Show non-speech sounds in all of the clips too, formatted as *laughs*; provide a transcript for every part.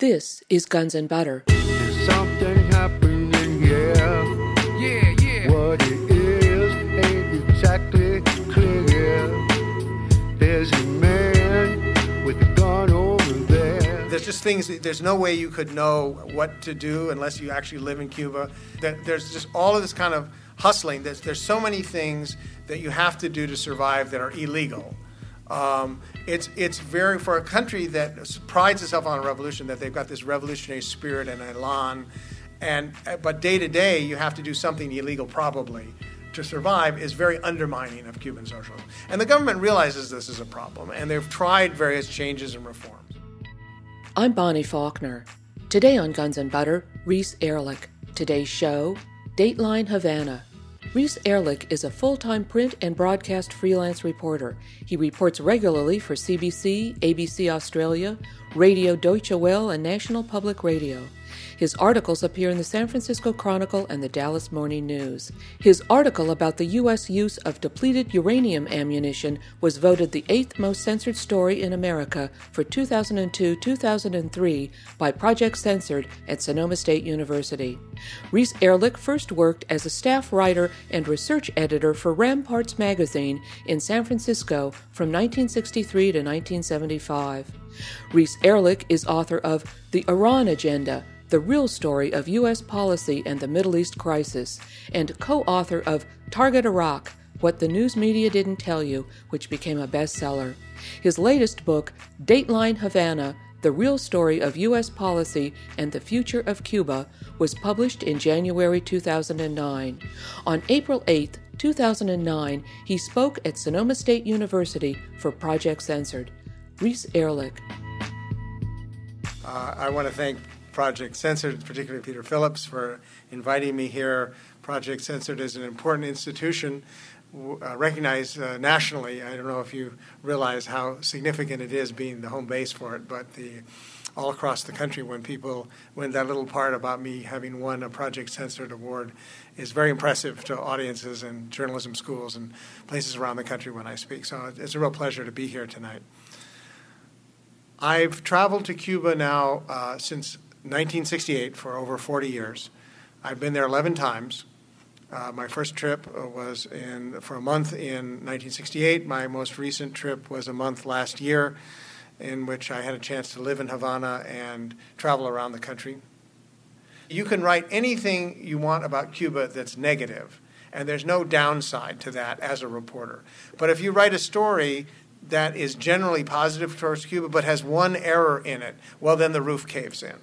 This is Guns and Butter. There's something happening here. Yeah, yeah. What it is ain't exactly clear. There's a man with a gun over there. There's just things, there's no way you could know what to do unless you actually live in Cuba. That There's just all of this kind of hustling. There's, there's so many things that you have to do to survive that are illegal. Um, it's, it's very, for a country that prides itself on a revolution, that they've got this revolutionary spirit and elan, and, but day to day you have to do something illegal probably to survive is very undermining of Cuban socialism. And the government realizes this is a problem, and they've tried various changes and reforms. I'm Bonnie Faulkner. Today on Guns and Butter, Reese Erlich. Today's show, Dateline Havana. Reese Erlich is a full time print and broadcast freelance reporter. He reports regularly for CBC, ABC Australia, Radio Deutsche Welle, and National Public Radio. His articles appear in the San Francisco Chronicle and the Dallas Morning News. His article about the U.S. use of depleted uranium ammunition was voted the eighth most censored story in America for 2002 2003 by Project Censored at Sonoma State University. Reese Erlich first worked as a staff writer and research editor for Ramparts magazine in San Francisco from 1963 to 1975. Reese Erlich is author of The Iran Agenda the Real Story of U.S. Policy and the Middle East Crisis, and co author of Target Iraq What the News Media Didn't Tell You, which became a bestseller. His latest book, Dateline Havana The Real Story of U.S. Policy and the Future of Cuba, was published in January 2009. On April 8, 2009, he spoke at Sonoma State University for Project Censored. Reese Erlich. Uh, I want to thank Project Censored, particularly Peter Phillips, for inviting me here. Project Censored is an important institution uh, recognized uh, nationally. I don't know if you realize how significant it is being the home base for it, but the all across the country when people when that little part about me having won a project censored award is very impressive to audiences and journalism schools and places around the country when i speak so it's a real pleasure to be here tonight i've traveled to cuba now uh, since 1968 for over 40 years. I've been there 11 times. Uh, my first trip uh, was in for a month in 1968. My most recent trip was a month last year, in which I had a chance to live in Havana and travel around the country. You can write anything you want about Cuba that's negative, and there's no downside to that as a reporter. But if you write a story that is generally positive towards Cuba but has one error in it, well, then the roof caves in.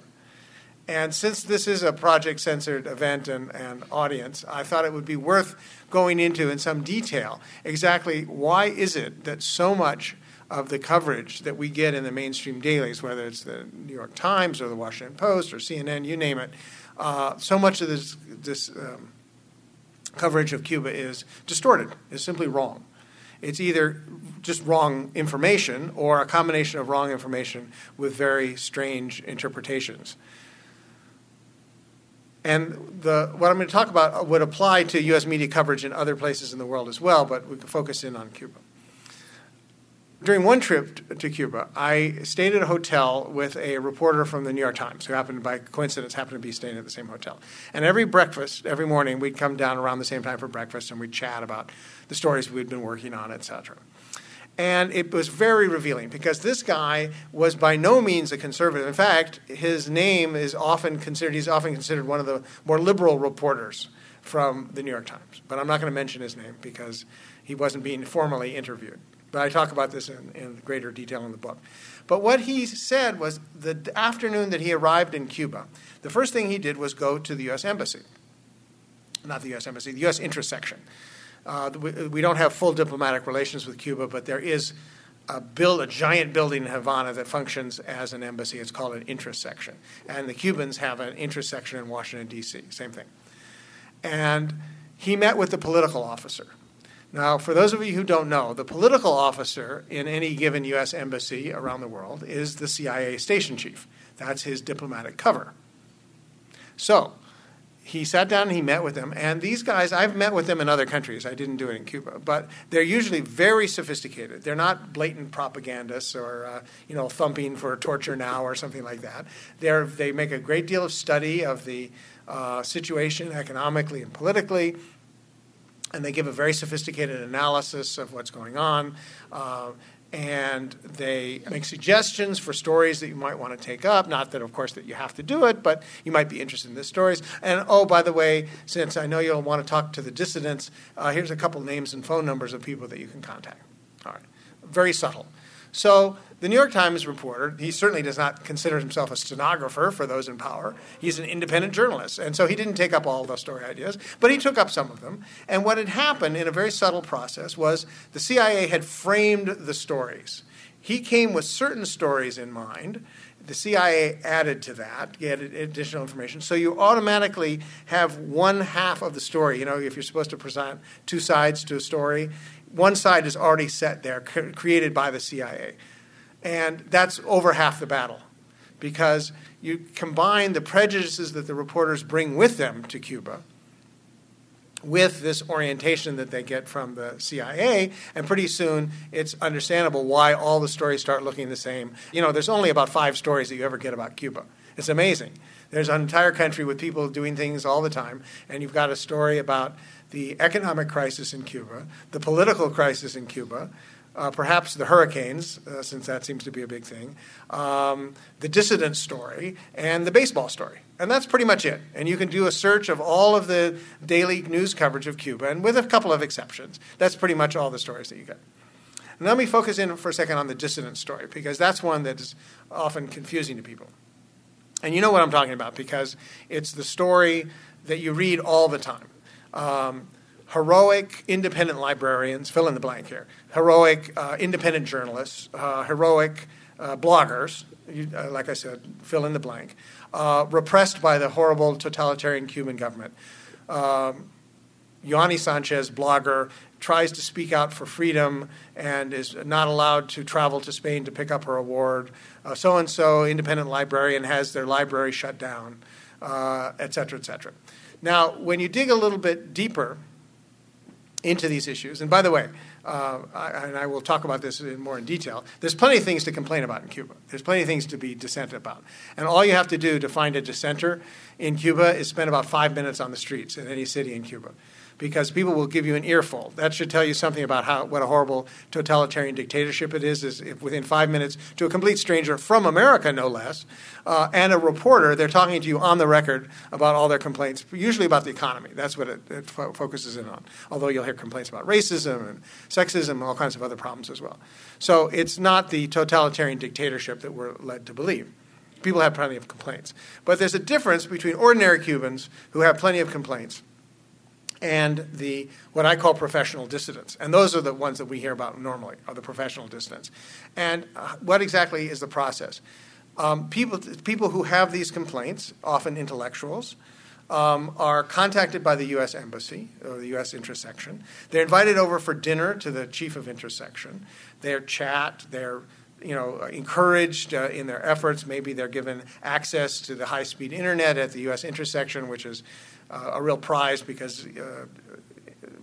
And since this is a project censored event and, and audience, I thought it would be worth going into in some detail exactly why is it that so much of the coverage that we get in the mainstream dailies, whether it's the New York Times or the Washington Post or CNN, you name it, uh, so much of this, this um, coverage of Cuba is distorted, is simply wrong. It's either just wrong information or a combination of wrong information with very strange interpretations. And the, what I'm going to talk about would apply to U.S. media coverage in other places in the world as well, but we can focus in on Cuba. During one trip to Cuba, I stayed at a hotel with a reporter from the New York Times, who happened, by coincidence, happened to be staying at the same hotel. And every breakfast, every morning, we'd come down around the same time for breakfast, and we'd chat about the stories we'd been working on, et cetera. And it was very revealing because this guy was by no means a conservative. In fact, his name is often considered, he's often considered one of the more liberal reporters from the New York Times. But I'm not going to mention his name because he wasn't being formally interviewed. But I talk about this in, in greater detail in the book. But what he said was the afternoon that he arrived in Cuba, the first thing he did was go to the U.S. Embassy. Not the U.S. Embassy, the U.S. Interest Section uh, we, we, don't have full diplomatic relations with Cuba, but there is a, build, a giant building in Havana that functions as an embassy. It's called an interest section. And the Cubans have an interest section in Washington, D.C., same thing. And he met with the political officer. Now, for those of you who don't know, the political officer in any given U.S. embassy around the world is the CIA station chief. That's his diplomatic cover. So, he sat down and he met with them. And these guys, I've met with them in other countries. I didn't do it in Cuba, but they're usually very sophisticated. They're not blatant propagandists or uh, you know thumping for torture now or something like that. They're, they make a great deal of study of the uh, situation economically and politically. And they give a very sophisticated analysis of what's going on. Uh, and they make suggestions for stories that you might want to take up. Not that, of course, that you have to do it, but you might be interested in the stories. And oh, by the way, since I know you'll want to talk to the dissidents, uh, here's a couple names and phone numbers of people that you can contact. All right, very subtle. So the New York Times reporter, he certainly does not consider himself a stenographer for those in power. He's an independent journalist. And so he didn't take up all the story ideas, but he took up some of them. And what had happened in a very subtle process was the CIA had framed the stories. He came with certain stories in mind. The CIA added to that, added additional information. So you automatically have one half of the story. You know, if you're supposed to present two sides to a story, one side is already set there, created by the CIA. And that's over half the battle because you combine the prejudices that the reporters bring with them to Cuba with this orientation that they get from the CIA, and pretty soon it's understandable why all the stories start looking the same. You know, there's only about five stories that you ever get about Cuba. It's amazing. There's an entire country with people doing things all the time, and you've got a story about the economic crisis in Cuba, the political crisis in Cuba, uh, perhaps the hurricanes, uh, since that seems to be a big thing, um, the dissident story, and the baseball story. And that's pretty much it. And you can do a search of all of the daily news coverage of Cuba, and with a couple of exceptions, that's pretty much all the stories that you get. And let me focus in for a second on the dissident story, because that's one that is often confusing to people. And you know what I'm talking about, because it's the story that you read all the time. Um, heroic independent librarians, fill in the blank here, heroic uh, independent journalists, uh, heroic uh, bloggers, you, uh, like I said, fill in the blank, uh, repressed by the horrible totalitarian Cuban government. Um, Yoani Sanchez, blogger, tries to speak out for freedom and is not allowed to travel to Spain to pick up her award. So and so, independent librarian, has their library shut down, et cetera, et cetera. Now, when you dig a little bit deeper into these issues. And by the way, uh, I, and I will talk about this in more in detail. There's plenty of things to complain about in Cuba. There's plenty of things to be dissent about. And all you have to do to find a dissenter in Cuba is spend about five minutes on the streets in any city in Cuba because people will give you an earful. That should tell you something about how what a horrible totalitarian dictatorship it is. Is if within five minutes to a complete stranger from America, no less, uh, and a reporter, they're talking to you on the record about all their complaints, usually about the economy. That's what it, it fo- focuses in on. Although you'll hear complaints about racism and sexism and all kinds of other problems as well. So it's not the totalitarian dictatorship that we're led to believe people have plenty of complaints. But there's a difference between ordinary Cubans who have plenty of complaints and the what I call professional dissidents. And those are the ones that we hear about normally, are the professional dissidents. And uh, what exactly is the process? Um, people, people who have these complaints, often intellectuals, um, are contacted by the U.S. Embassy or the U.S. Intersection. They're invited over for dinner to the chief of Intersection. They're chat. They're you know, encouraged uh, in their efforts. Maybe they're given access to the high-speed internet at the U.S. intersection, which is uh, a real prize because uh,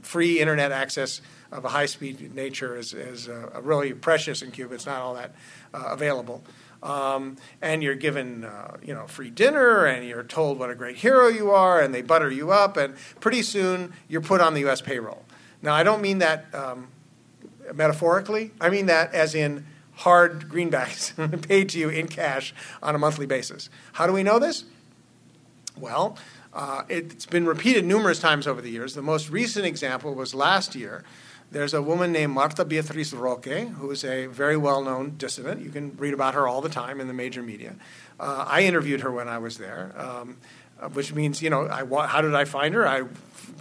free internet access of a high-speed nature is, is uh, really precious in Cuba. It's not all that uh, available. Um, and you're given, uh, you know, free dinner, and you're told what a great hero you are, and they butter you up, and pretty soon you're put on the U.S. payroll. Now, I don't mean that um, metaphorically. I mean that as in hard greenbacks *laughs* paid to you in cash on a monthly basis. How do we know this? Well, uh, it's been repeated numerous times over the years. The most recent example was last year. There's a woman named Marta Beatriz Roque, who is a very well known dissident. You can read about her all the time in the major media. Uh, I interviewed her when I was there, um, which means, you know, I, how did I find her? I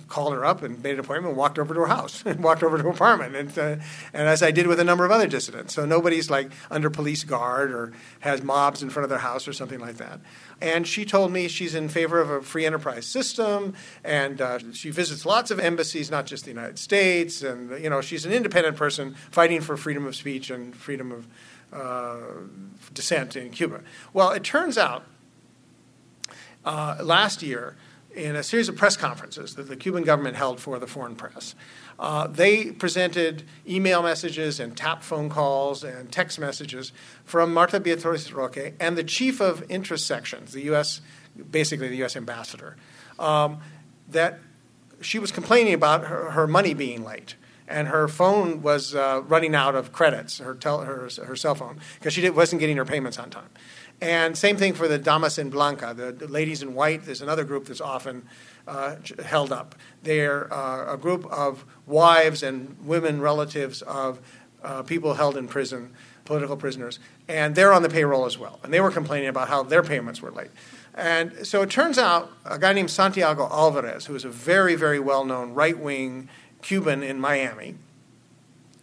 called her up and made an appointment walked over to her house and *laughs* walked over to her apartment and, uh, and as I did with a number of other dissidents. So nobody's like under police guard or has mobs in front of their house or something like that. And she told me she's in favor of a free enterprise system and uh, she visits lots of embassies, not just the United States. And, you know, she's an independent person fighting for freedom of speech and freedom of uh, dissent in Cuba. Well, it turns out uh, last year, in a series of press conferences that the Cuban government held for the foreign press. Uh, they presented email messages and tap phone calls and text messages from Marta Beatriz Roque and the chief of interest sections, the U.S., basically the U.S. ambassador, um, that she was complaining about her, her, money being late. And her phone was uh, running out of credits, her, tel- her, her cell phone, because she did, wasn't getting her payments on time. And same thing for the Damas en Blanca, the, the ladies in white. There's another group that's often uh, held up. They're uh, a group of wives and women relatives of uh, people held in prison, political prisoners, and they're on the payroll as well. And they were complaining about how their payments were late. And so it turns out a guy named Santiago Alvarez, who is a very, very well known right wing Cuban in Miami,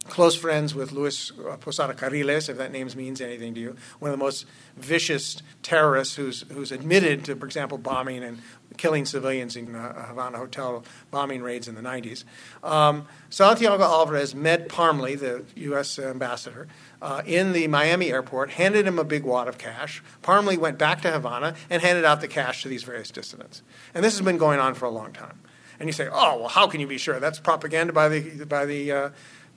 close friends with Luis Posada Carriles, if that name means anything to you, one of the most vicious terrorists who's, who's admitted to, for example, bombing and killing civilians in Havana hotel bombing raids in the 90s. Um, Santiago Alvarez met Parmly, the U.S. ambassador, uh, in the Miami airport, handed him a big wad of cash. Parmly went back to Havana and handed out the cash to these various dissidents. And this has been going on for a long time. And you say, oh, well, how can you be sure? That's propaganda by the, by the uh,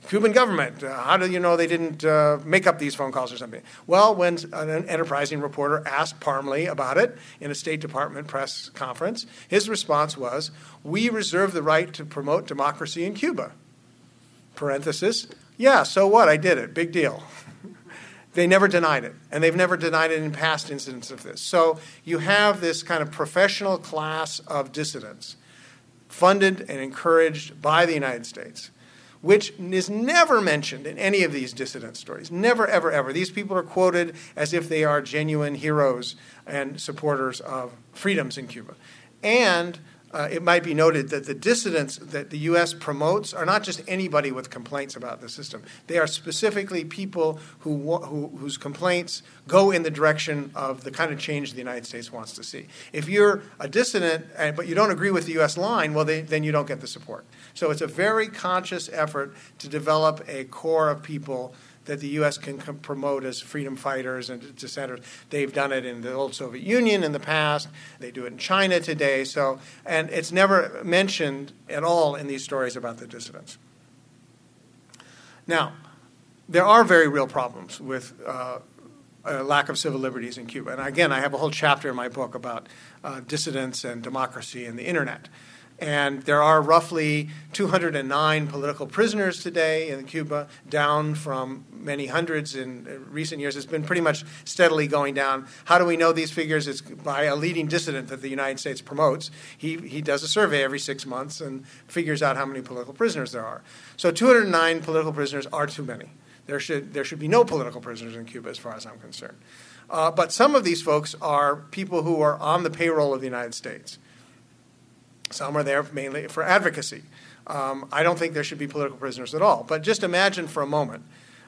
Cuban government. Uh, how do you know they didn't uh, make up these phone calls or something? Well, when an enterprising reporter asked Parmly about it in a State Department press conference, his response was, "We reserve the right to promote democracy in Cuba." Parenthesis. Yeah, so what? I did it. Big deal. *laughs* they never denied it, and they've never denied it in past incidents of this. So you have this kind of professional class of dissidents, funded and encouraged by the United States which is never mentioned in any of these dissident stories. Never, ever, ever. These people are quoted as if they are genuine heroes and supporters of freedoms in Cuba. And uh, it might be noted that the dissidents that the U.S. promotes are not just anybody with complaints about the system. They are specifically people who, who, whose complaints go in the direction of the kind of change the United States wants to see. If you're a dissident but you don't agree with the U.S. line, well, they, then you don't get the support. So it's a very conscious effort to develop a core of people that the U.S. can promote as freedom fighters and dissenters. They've done it in the old Soviet Union in the past. They do it in China today. So, and it's never mentioned at all in these stories about the dissidents. Now, there are very real problems with uh, a lack of civil liberties in Cuba. And again, I have a whole chapter in my book about uh, dissidents and democracy and the internet. And there are roughly 209 political prisoners today in Cuba, down from many hundreds in recent years. It's been pretty much steadily going down. How do we know these figures? It's by a leading dissident that the United States promotes. He, he does a survey every six months and figures out how many political prisoners there are. So 209 political prisoners are too many. There should, there should be no political prisoners in Cuba, as far as I'm concerned. Uh, but some of these folks are people who are on the payroll of the United States. Some are there mainly for advocacy. Um, I don't think there should be political prisoners at all. But just imagine for a moment.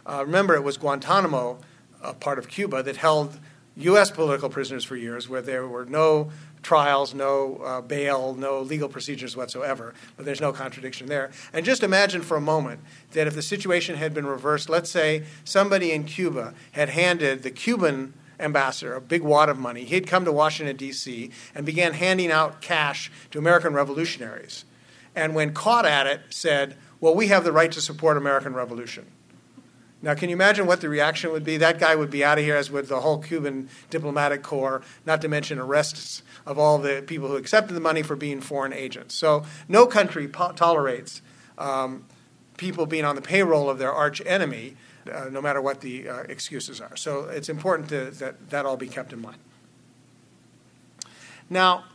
Uh, remember, it was Guantanamo, a part of Cuba, that held U.S. political prisoners for years, where there were no trials, no uh, bail, no legal procedures whatsoever. But there's no contradiction there. And just imagine for a moment that if the situation had been reversed, let's say somebody in Cuba had handed the Cuban ambassador, a big wad of money. He had come to Washington, D.C., and began handing out cash to American revolutionaries. And when caught at it, said, Well, we have the right to support American revolution. Now, can you imagine what the reaction would be? That guy would be out of here, as would the whole Cuban diplomatic corps, not to mention arrests of all the people who accepted the money for being foreign agents. So, no country po- tolerates um, people being on the payroll of their arch enemy uh, no matter what the uh, excuses are. So it's important to, that that all be kept in mind. Now,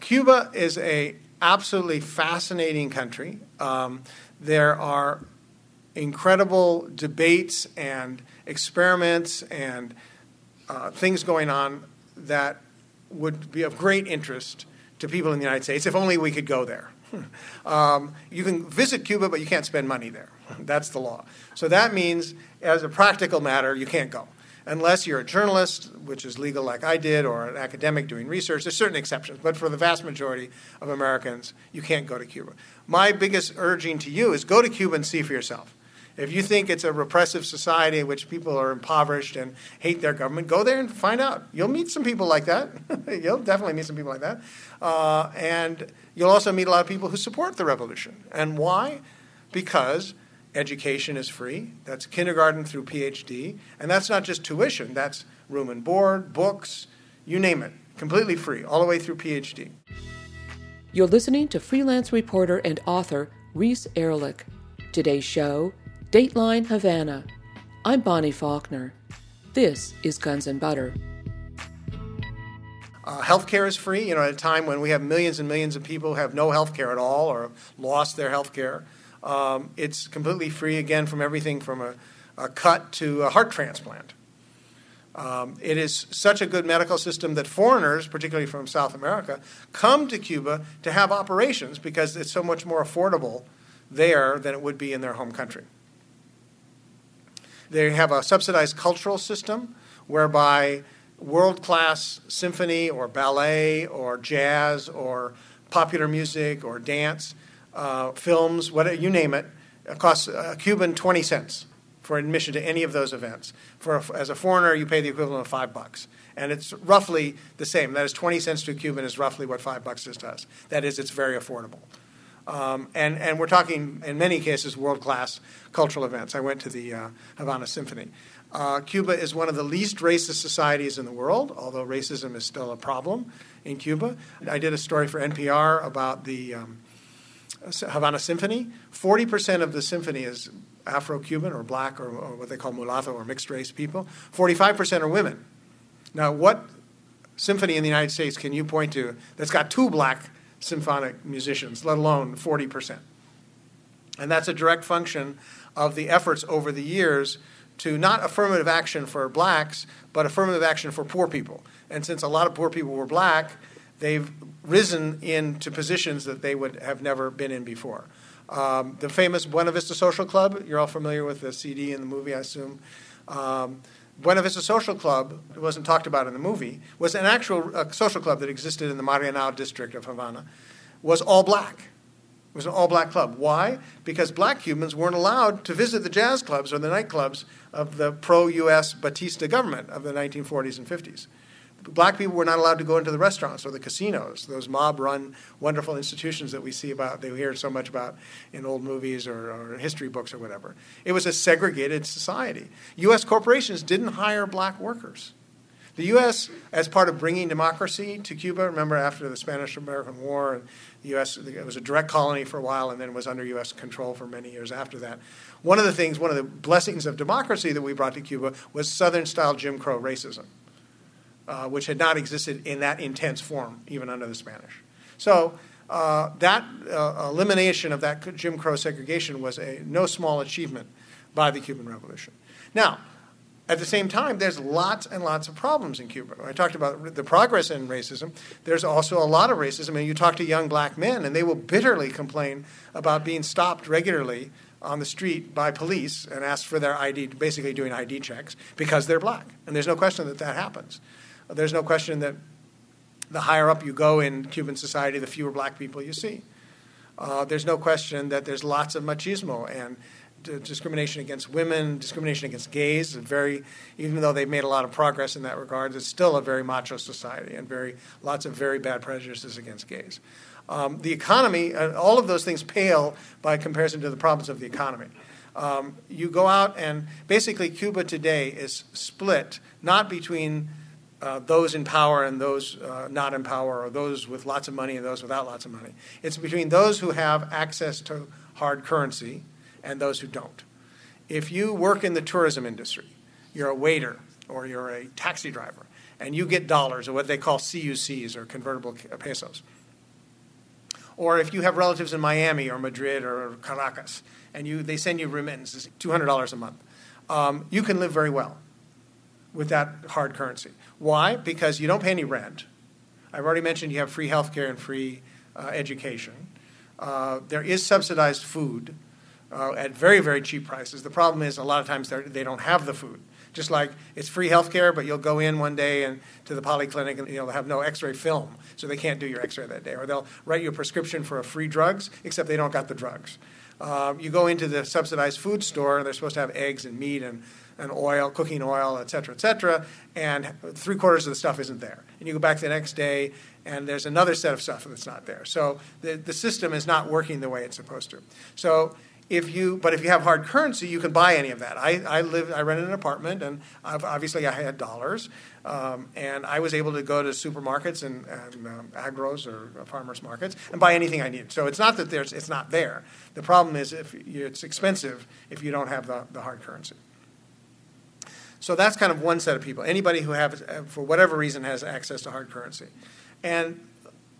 Cuba is a absolutely fascinating country. Um, there are incredible debates and experiments and uh, things going on that would be of great interest to people in the United States if only we could go there. *laughs* um, you can visit Cuba, but you can't spend money there. *laughs* That's the law. So that means, as a practical matter, you can't go. Unless you're a journalist, which is legal like I did, or an academic doing research, there's certain exceptions. But for the vast majority of Americans, you can't go to Cuba. My biggest urging to you is go to Cuba and see for yourself. If you think it's a repressive society in which people are impoverished and hate their government, go there and find out. You'll meet some people like that. *laughs* you'll definitely meet some people like that. Uh, and you'll also meet a lot of people who support the revolution. And why? Because education is free. That's kindergarten through PhD. And that's not just tuition, that's room and board, books, you name it, completely free, all the way through PhD. You're listening to freelance reporter and author Reese Erlich. Today's show Dateline Havana. I'm Bonnie Faulkner. This is Guns and Butter. Uh, healthcare is free. You know, at a time when we have millions and millions of people who have no healthcare at all or lost their health care, um, it's completely free again from everything from a, a cut to a heart transplant. Um, it is such a good medical system that foreigners, particularly from South America, come to Cuba to have operations because it's so much more affordable there than it would be in their home country. They have a subsidized cultural system whereby world class symphony or ballet or jazz or popular music or dance, uh, films, whatever, you name it, it costs a Cuban 20 cents for admission to any of those events. For a, as a foreigner, you pay the equivalent of five bucks, and it's roughly the same. That is, twenty cents to a Cuban is roughly what five bucks is to us. That is, it's very affordable. Um, and, and we're talking, in many cases, world class cultural events. I went to the uh, Havana Symphony. Uh, Cuba is one of the least racist societies in the world, although racism is still a problem in Cuba. I did a story for NPR about the um, Havana Symphony. 40% of the symphony is Afro Cuban or black or, or, what they call mulatto or mixed race people. 45% are women. Now, what symphony in the United States can you point to that's got two black symphonic musicians, let alone 40%? And that's a direct function of the efforts over the years to not affirmative action for blacks, but affirmative action for poor people. And since a lot of poor people were black, they've risen into positions that they would have never been in before. Um, the famous Buena Vista Social Club, you're all familiar with the CD and the movie, I assume. Um, Buena Vista Social Club, it wasn't talked about in the movie, was an actual uh, social club that existed in the Marianao district of Havana, was all black. It was an all black club. Why? Because black Cubans weren't allowed to visit the jazz clubs or the nightclubs of the pro US Batista government of the 1940s and 50s black people were not allowed to go into the restaurants or the casinos, those mob-run wonderful institutions that we see about, they hear so much about in old movies or, or, history books or whatever. It was a segregated society. U.S. corporations didn't hire black workers. The U.S., as part of bringing democracy to Cuba, remember after the Spanish-American War, the U.S. it was a direct colony for a while, and then was under U.S. control for many years after that. One of the things, one of the blessings of democracy that we brought to Cuba was Southern-style Jim Crow racism uh, which had not existed in that intense form even under the Spanish. So uh, that uh, elimination of that Jim Crow segregation was a no small achievement by the Cuban Revolution. Now, at the same time, there's lots and lots of problems in Cuba. I talked about the progress in racism. There's also a lot of racism, and you talk to young black men, and they will bitterly complain about being stopped regularly on the street by police and asked for their ID, basically doing ID checks because they're black. And there's no question that that happens. There's no question that the higher up you go in Cuban society, the fewer black people you see. Uh, there's no question that there's lots of machismo and d- discrimination against women, discrimination against gays. Very, even though they've made a lot of progress in that regard, it's still a very macho society and very lots of very bad prejudices against gays. Um, the economy, uh, all of those things pale by comparison to the problems of the economy. Um, you go out and basically Cuba today is split not between uh, those in power and those uh, not in power, or those with lots of money and those without lots of money. It's between those who have access to hard currency and those who don't. If you work in the tourism industry, you're a waiter or you're a taxi driver, and you get dollars or what they call CUCs or convertible pesos. Or if you have relatives in Miami or Madrid or Caracas, and you, they send you remittances, $200 a month, um, you can live very well with that hard currency. Why? Because you don't pay any rent. I've already mentioned you have free health care and free uh, education. Uh, there is subsidized food uh, at very, very cheap prices. The problem is a lot of times they don't have the food. Just like it's free health care, but you'll go in one day and to the polyclinic and you know, they'll have no x-ray film, so they can't do your x-ray that day. Or they'll write you a prescription for a free drugs, except they don't got the drugs. Um, you go into the subsidized food store, and they're supposed to have eggs and meat and, and oil, cooking oil, et cetera, et cetera, and three quarters of the stuff isn't there. And you go back the next day, and there's another set of stuff that's not there. So the, the system is not working the way it's supposed to. So if you, but if you have hard currency, you can buy any of that. I, I live, I rented an apartment, and I've, obviously I had dollars, um, and I was able to go to supermarkets and, and um, agros or farmers markets and buy anything I needed. So it's not that there's, it's not there. The problem is if you, it's expensive if you don't have the, the hard currency. So that's kind of one set of people. Anybody who have, for whatever reason, has access to hard currency, and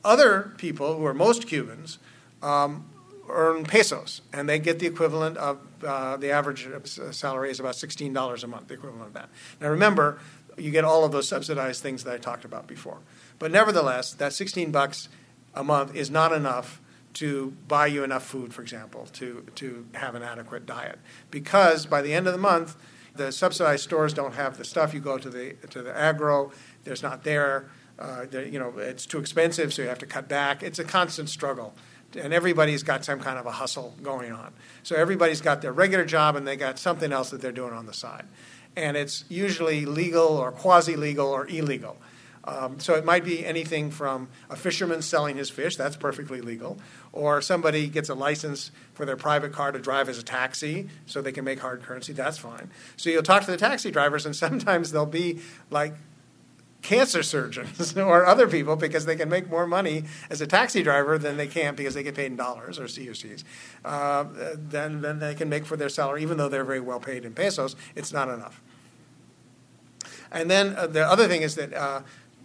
other people who are most Cubans um, earn pesos, and they get the equivalent of uh, the average salary is about sixteen dollars a month, the equivalent of that. Now remember, you get all of those subsidized things that I talked about before. But nevertheless, that sixteen bucks a month is not enough to buy you enough food, for example, to to have an adequate diet, because by the end of the month, the subsidized stores don't have the stuff. You go to the to the agro, there's not there. Uh, you know, it's too expensive, so you have to cut back. It's a constant struggle and everybody's got some kind of a hustle going on. So everybody's got their regular job and they got something else that they're doing on the side. And it's usually legal or quasi legal or illegal. Um, so it might be anything from a fisherman selling his fish, that's perfectly legal, or somebody gets a license for their private car to drive as a taxi so they can make hard currency, that's fine. So you'll talk to the taxi drivers, and *laughs* sometimes they'll be like cancer surgeons *laughs* or other people because they can make more money as a taxi driver than they can because they get paid in dollars or CUCs. Uh, then, they can make for their salary, even though they're very well paid in pesos, it's not enough. And then uh, the other thing is that uh,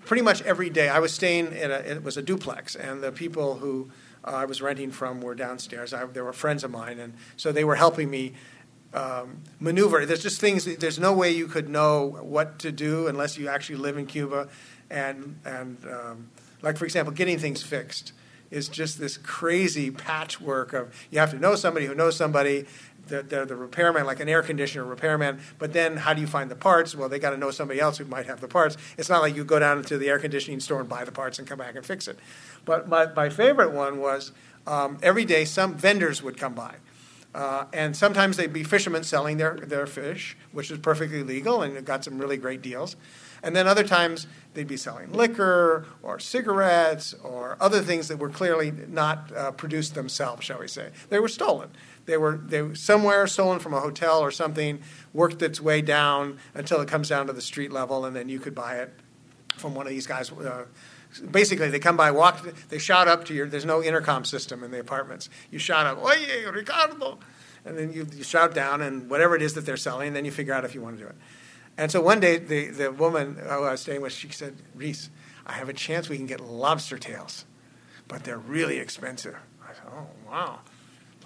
pretty much every day I was staying in a, it was a duplex, and the people who uh, I was renting from were downstairs. I, they were friends of mine, and so they were helping me um, maneuver. There's just things. There's no way you could know what to do unless you actually live in Cuba, and and um, like for example, getting things fixed is just this crazy patchwork of you have to know somebody who knows somebody. The, the, the repairman, like an air conditioner repairman, but then how do you find the parts? Well, they got to know somebody else who might have the parts. It's not like you go down to the air conditioning store and buy the parts and come back and fix it. But my, my favorite one was um, every day some vendors would come by uh, and sometimes they'd be fishermen selling their, their fish, which is perfectly legal and got some really great deals. And then other times they'd be selling liquor or cigarettes or other things that were clearly not uh, produced themselves, shall we say. They were stolen. They were, they somewhere stolen from a hotel or something, worked its way down until it comes down to the street level, and then you could buy it from one of these guys. Uh, basically they come by, walk, they shout up to your. There's no intercom system in the apartments. You shout up, "Oye, Ricardo," and then you, you shout down, and whatever it is that they're selling, then you figure out if you want to do it. And so one day, the the woman who I was staying with, she said, "Reese, I have a chance we can get lobster tails, but they're really expensive." I said, "Oh wow."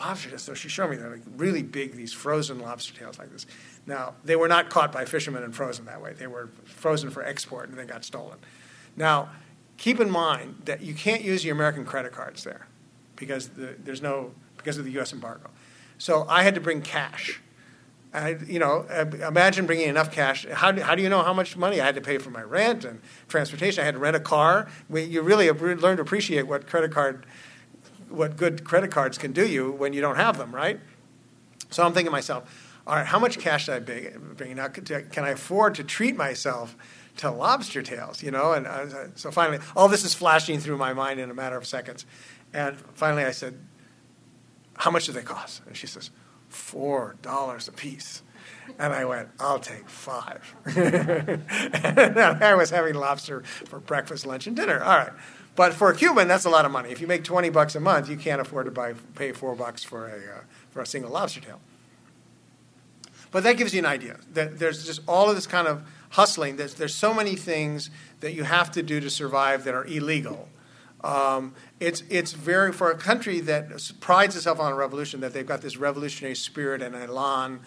Lobster tails. So she showed me they're like really big, these frozen lobster tails like this. Now, they were not caught by fishermen and frozen that way. They were frozen for export and they got stolen. Now, keep in mind that you can't use your American credit cards there because the, there's no because of the U.S. embargo. So I had to bring cash. I, you know, uh, imagine bringing enough cash. How do, how do you know how much money I had to pay for my rent and transportation? I had to rent a car. We, you really uh, learn to appreciate what credit card, what good credit cards can do you when you don't have them, right? So I'm thinking to myself, all right, how much cash did I bring? Now, can I afford to treat myself to lobster tails, you know? And uh, so finally, all this is flashing through my mind in a matter of seconds. And finally, I said, How much do they cost? And she says, $4 a piece. And I went, I'll take five. *laughs* I was having lobster for breakfast, lunch, and dinner. All right. But for a Cuban, that's a lot of money. If you make 20 bucks a month, you can't afford to buy, pay four bucks for a, uh, for a single lobster tail. But that gives you an idea that there's just all of this kind of hustling. There's, there's so many things that you have to do to survive that are illegal. Um, it's, it's very, for a country that prides itself on a revolution, that they've got this revolutionary spirit and elan,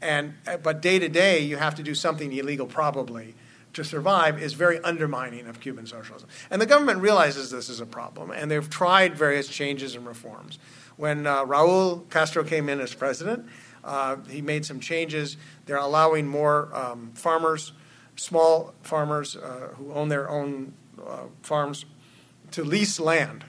and, but day to day you have to do something illegal probably to survive is very undermining of Cuban socialism. And the government realizes this is a problem, and they've tried various changes and reforms. When uh, Raul Castro came in as president, uh, he made some changes. They're allowing more um, farmers small farmers uh, who own their own uh, farms to lease land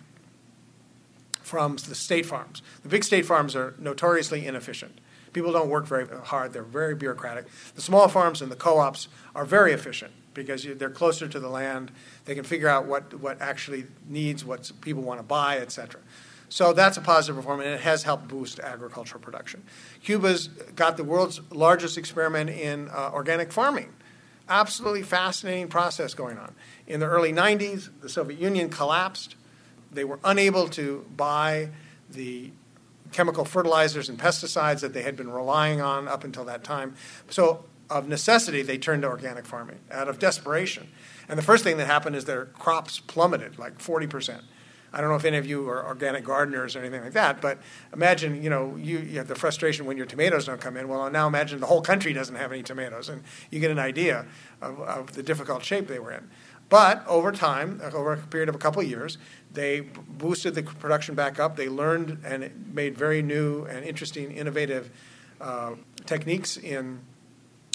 from the state farms. The big state farms are notoriously inefficient. People don't work very hard, they're very bureaucratic. The small farms and the co ops are very efficient because they're closer to the land. They can figure out what, what actually needs, what people want to buy, et cetera. So that's a positive reform, and it has helped boost agricultural production. Cuba's got the world's largest experiment in uh, organic farming. Absolutely fascinating process going on. In the early 90s, the Soviet Union collapsed. They were unable to buy the chemical fertilizers and pesticides that they had been relying on up until that time. So, of necessity, they turned to organic farming out of desperation. And the first thing that happened is their crops plummeted like 40 percent. I don't know if any of you are organic gardeners or anything like that, but imagine, you know, you, you, have the frustration when your tomatoes don't come in. Well, now imagine the whole country doesn't have any tomatoes, and you get an idea of, of the difficult shape they were in. But over time, over a period of a couple of years, they boosted the production back up. They learned and made very new and interesting, innovative uh, techniques in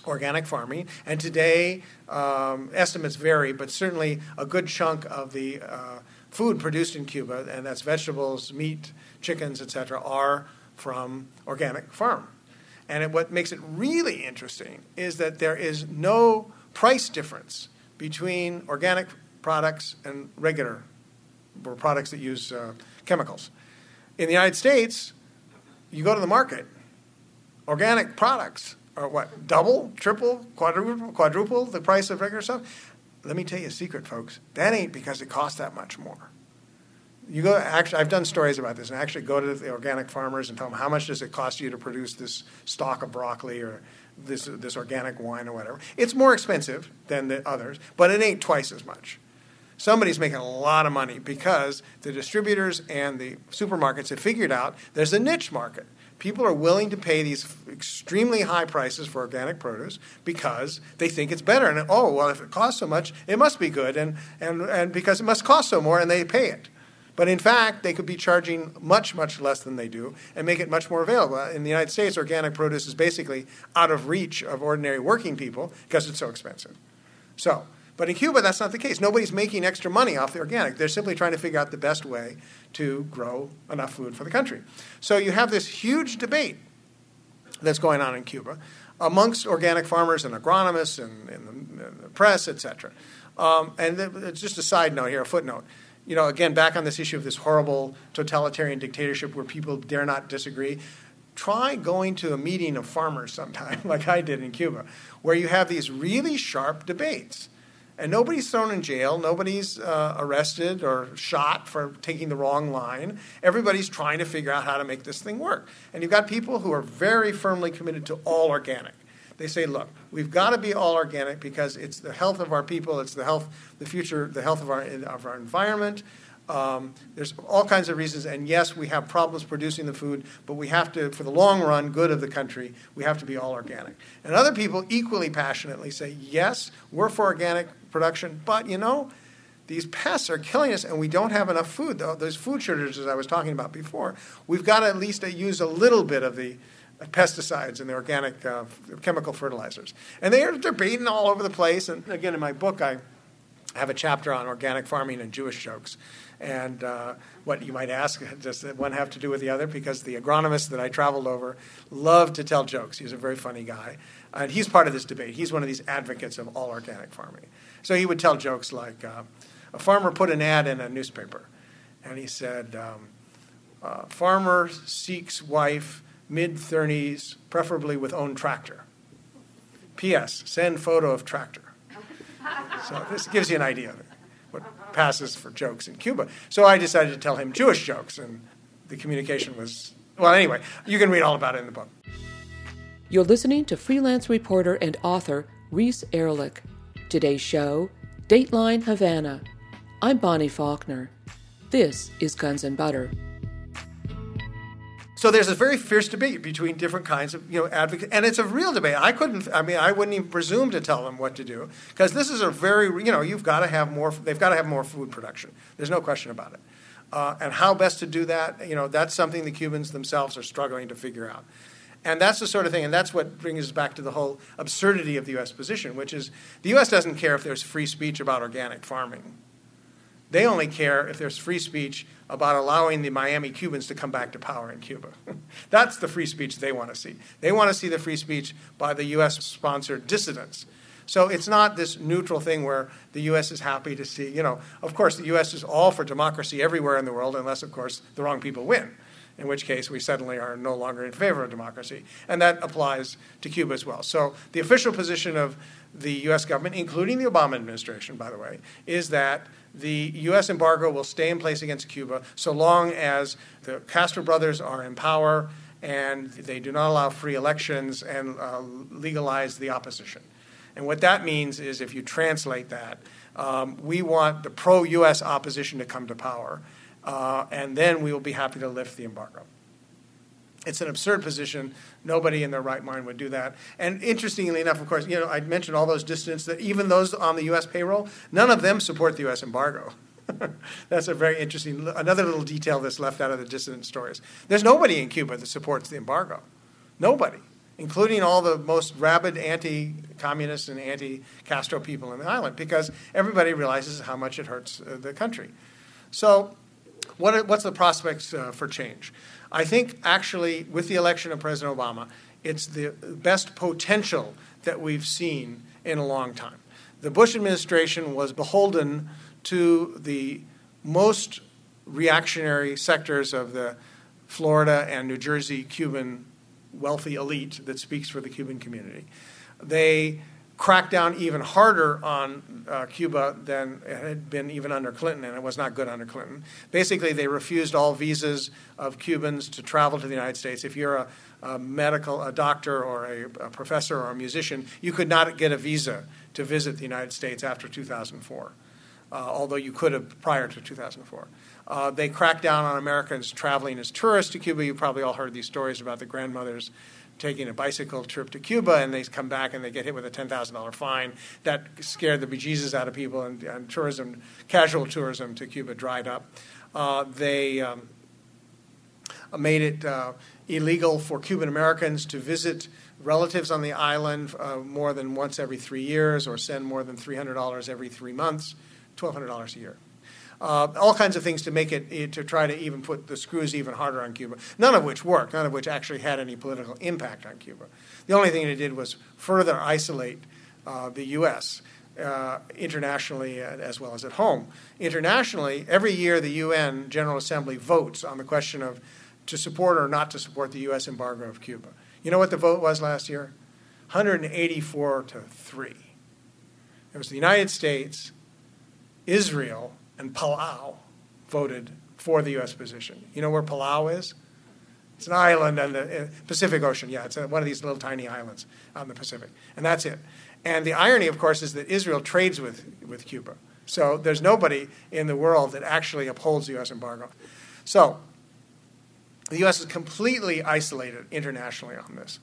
organic farming. And today, um, estimates vary, but certainly a good chunk of the uh, food produced in Cuba, and that's vegetables, meat, chickens, etc., are from organic farm. And it, what makes it really interesting is that there is no price difference between organic products and regular products that use uh, chemicals. In the United States, you go to the market, organic products are what, double, triple, quadruple, quadruple the price of regular stuff? Let me tell you a secret, folks. That ain't because it costs that much more. You go actually I've done stories about this and actually go to the organic farmers and tell them how much does it cost you to produce this stalk of broccoli or this this organic wine or whatever. It's more expensive than the others, but it ain't twice as much. Somebody's making a lot of money because the distributors and the supermarkets have figured out there's a niche market. People are willing to pay these extremely high prices for organic produce because they think it's better. And oh, well, if it costs so much, it must be good. And, and, and because it must cost so more, and they pay it. But in fact, they could be charging much, much less than they do and make it much more available. In the United States, organic produce is basically out of reach of ordinary working people because it's so expensive. So, but in Cuba, that's not the case. Nobody's making extra money off the organic. They're simply trying to figure out the best way to grow enough food for the country. So you have this huge debate that's going on in Cuba amongst organic farmers and agronomists and, the, the, press, etc. Um, and it's just a side note here, a footnote you know, again, back on this issue of this horrible totalitarian dictatorship where people dare not disagree, try going to a meeting of farmers sometime, *laughs* like I did in Cuba, where you have these really sharp debates. And nobody's thrown in jail, nobody's uh, arrested or shot for taking the wrong line. Everybody's trying to figure out how to make this thing work. And you've got people who are very firmly committed to all organic. They say, look, we've got to be all organic because it's the health of our people, it's the health, the future, the health of our, of our environment. Um, there's all kinds of reasons, and yes, we have problems producing the food, but we have to, for the long run, good of the country, we have to be all organic. And other people equally passionately say, yes, we're for organic production, but you know, these pests are killing us, and we don't have enough food. Those food shortages I was talking about before, we've got to at least use a little bit of the pesticides and the organic uh, chemical fertilizers. And they are debating all over the place. And again, in my book, I have a chapter on organic farming and Jewish jokes. And uh, what you might ask, *laughs* does one have to do with the other? Because the agronomist that I traveled over loved to tell jokes. He's a very funny guy. And he's part of this debate. He's one of these advocates of all organic farming. So he would tell jokes like uh, a farmer put an ad in a newspaper, and he said, um, uh, Farmer seeks wife mid 30s, preferably with own tractor. P.S. Send photo of tractor. *laughs* So this gives you an idea of what passes for jokes in Cuba. So I decided to tell him Jewish jokes, and the communication was well. Anyway, you can read all about it in the book. You're listening to freelance reporter and author Reese Erlich. Today's show, Dateline Havana. I'm Bonnie Faulkner. This is Guns and Butter. So there's a very fierce debate between different kinds of you know advocates, and it's a real debate. I couldn't, I mean, I wouldn't even presume to tell them what to do because this is a very, you know, you've got to have more. They've got to have more food production. There's no question about it. Uh, and how best to do that, you know, that's something the Cubans themselves are struggling to figure out. And that's the sort of thing, and that's what brings us back to the whole absurdity of the U.S. position, which is the U.S. doesn't care if there's free speech about organic farming. They only care if there's free speech about allowing the Miami Cubans to come back to power in Cuba. *laughs* That's the free speech they want to see. They want to see the free speech by the U.S. sponsored dissidents. So it's not this neutral thing where the U.S. is happy to see, you know, of course, the U.S. is all for democracy everywhere in the world, unless, of course, the wrong people win, in which case we suddenly are no longer in favor of democracy. And that applies to Cuba as well. So the official position of the U.S. government, including the Obama administration, by the way, is that the U.S. embargo will stay in place against Cuba so long as the Castro brothers are in power and they do not allow free elections and uh, legalize the opposition. And what that means is, if you translate that, um, we want the pro US opposition to come to power, uh, and then we will be happy to lift the embargo. It's an absurd position. Nobody in their right mind would do that. And interestingly enough, of course, you know, I mentioned all those dissidents that even those on the U.S. payroll, none of them support the U.S. embargo. *laughs* that's a very interesting, another little detail that's left out of the dissident stories. There's nobody in Cuba that supports the embargo. Nobody including all the most rabid anti communist and anti Castro people in the island, because everybody realizes how much it hurts uh, the country. So, what are, what's the prospects uh, for change? I think actually, with the election of President Obama, it's the best potential that we've seen in a long time. The Bush administration was beholden to the most reactionary sectors of the Florida and New Jersey Cuban wealthy elite that speaks for the Cuban community. They cracked down even harder on uh, Cuba than it had been even under Clinton, and it was not good under Clinton. Basically, they refused all visas of Cubans to travel to the United States. If you're a, a medical, a doctor, or a, a, professor or a musician, you could not get a visa to visit the United States after 2004, uh, although you could have prior to 2004. Uh, they cracked down on Americans traveling as tourists to Cuba. You probably all heard these stories about the grandmothers taking a bicycle trip to Cuba and they come back and they get hit with a $10,000 fine. That scared the bejesus out of people, and, and tourism, casual tourism to Cuba dried up. Uh, they um, made it uh, illegal for Cuban Americans to visit relatives on the island uh, more than once every three years or send more than $300 every three months, $1,200 a year uh, all kinds of things to make it to try to even put the screws even harder on Cuba. None of which worked. None of which actually had any political impact on Cuba. The only thing it did was further isolate uh, the U.S. Uh, internationally as well as at home. Internationally, every year the UN General Assembly votes on the question of to support or not to support the U.S. embargo of Cuba. You know what the vote was last year? 184 to 3. It was the United States, Israel, and Palau voted for the U.S. position. You know where Palau is? It's an island on the uh, Pacific Ocean. Yeah, it's one of these little tiny islands on the Pacific. And that's it. And the irony, of course, is that Israel trades with, with Cuba. So there's nobody in the world that actually upholds the U.S. embargo. So the U.S. is completely isolated internationally on this.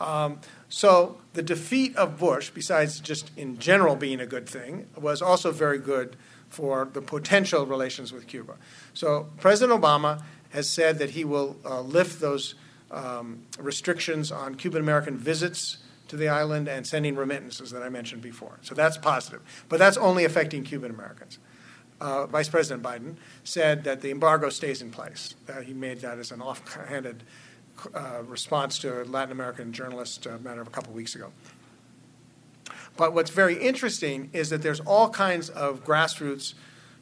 Um, so the defeat of Bush, besides just in general being a good thing, was also very good for the potential relations with Cuba. So President Obama has said that he will uh, lift those um, restrictions on Cuban American visits to the island and sending remittances that I mentioned before. So that's positive. But that's only affecting Cuban Americans. Uh, Vice President Biden said that the embargo stays in place. Uh, he made that as an offhanded uh, response to a Latin American journalist uh, matter of a couple weeks ago. But what's very interesting is that there's all kinds of grassroots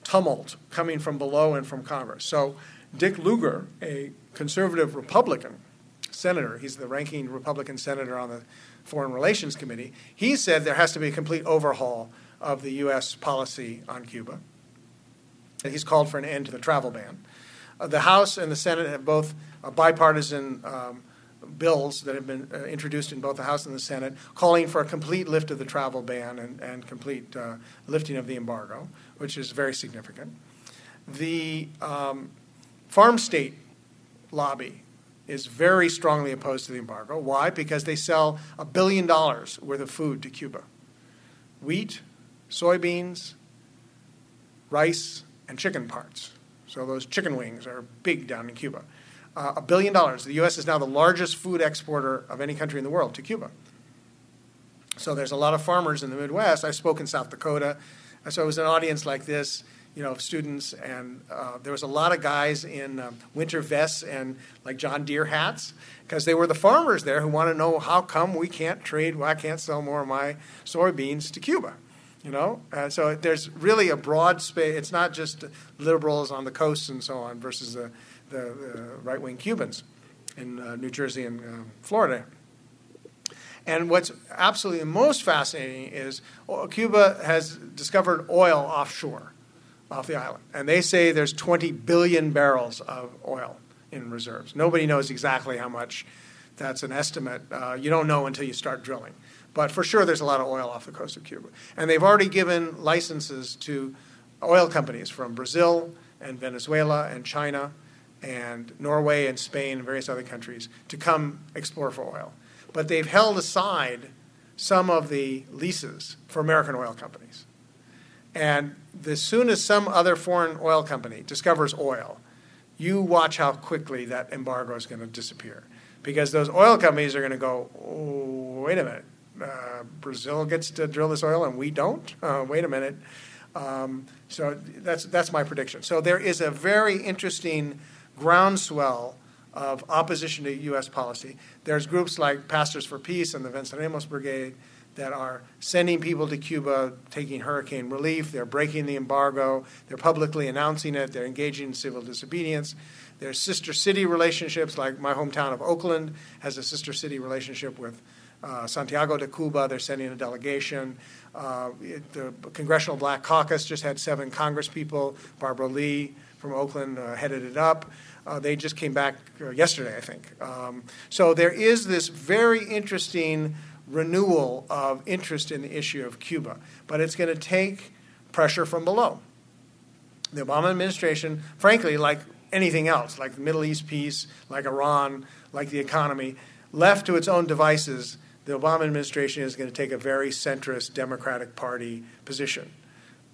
tumult coming from below and from Congress. So Dick Lugar, a conservative Republican senator, he's the ranking Republican senator on the Foreign Relations Committee, he said there has to be a complete overhaul of the U.S. policy on Cuba. And he's called for an end to the travel ban. Uh, the House and the Senate have both a bipartisan um, bills that have been uh, introduced in both the House and the Senate calling for a complete lift of the travel ban and, and complete uh, lifting of the embargo, which is very significant. The um, farm state lobby is very strongly opposed to the embargo. Why? Because they sell a billion dollars worth of food to Cuba wheat, soybeans, rice, and chicken parts. So those chicken wings are big down in Cuba a billion dollars. The U.S. is now the largest food exporter of any country in the world to Cuba. So there's a lot of farmers in the Midwest. I spoke in South Dakota. So it was an audience like this. you know, of students, and uh, there was a lot of guys in um, winter vests and like John Deere hats because they were the farmers there who want to know how come we can't trade, why I can't sell more of my soybeans to Cuba. You know, uh, so there's really a broad space. It's not just liberals on the coast and so on versus the, the, the right wing Cubans in uh, New Jersey and uh, Florida. And what's absolutely most fascinating is Cuba has discovered oil offshore off the island. And they say there's 20 billion barrels of oil in reserves. Nobody knows exactly how much. That's an estimate. Uh, you don't know until you start drilling. But for sure, there's a lot of oil off the coast of Cuba. And they've already given licenses to oil companies from Brazil and Venezuela and China and Norway and Spain and various other countries to come explore for oil. But they've held aside some of the leases for American oil companies. And as soon as some other foreign oil company discovers oil, you watch how quickly that embargo is going to disappear. Because those oil companies are going to go, oh, wait a minute, uh, Brazil gets to drill this oil and we don't? Uh, wait a minute. Um, so that's, that's my prediction. So there is a very interesting groundswell of opposition to U.S. policy. There's groups like Pastors for Peace and the Venceremos Brigade that are sending people to Cuba, taking hurricane relief. They're breaking the embargo. They're publicly announcing it. They're engaging in civil disobedience. There's sister city relationships, like my hometown of Oakland has a sister city relationship with uh, Santiago de Cuba. They're sending a delegation. Uh, it, the Congressional Black Caucus just had seven Congress people. Barbara Lee from Oakland uh, headed it up. Uh, they just came back uh, yesterday, I think. Um, so there is this very interesting renewal of interest in the issue of Cuba. But it's going to take pressure from below. The Obama administration, frankly, like anything else, like the Middle East peace, like Iran, like the economy, left to its own devices, the Obama administration is going to take a very centrist Democratic Party position.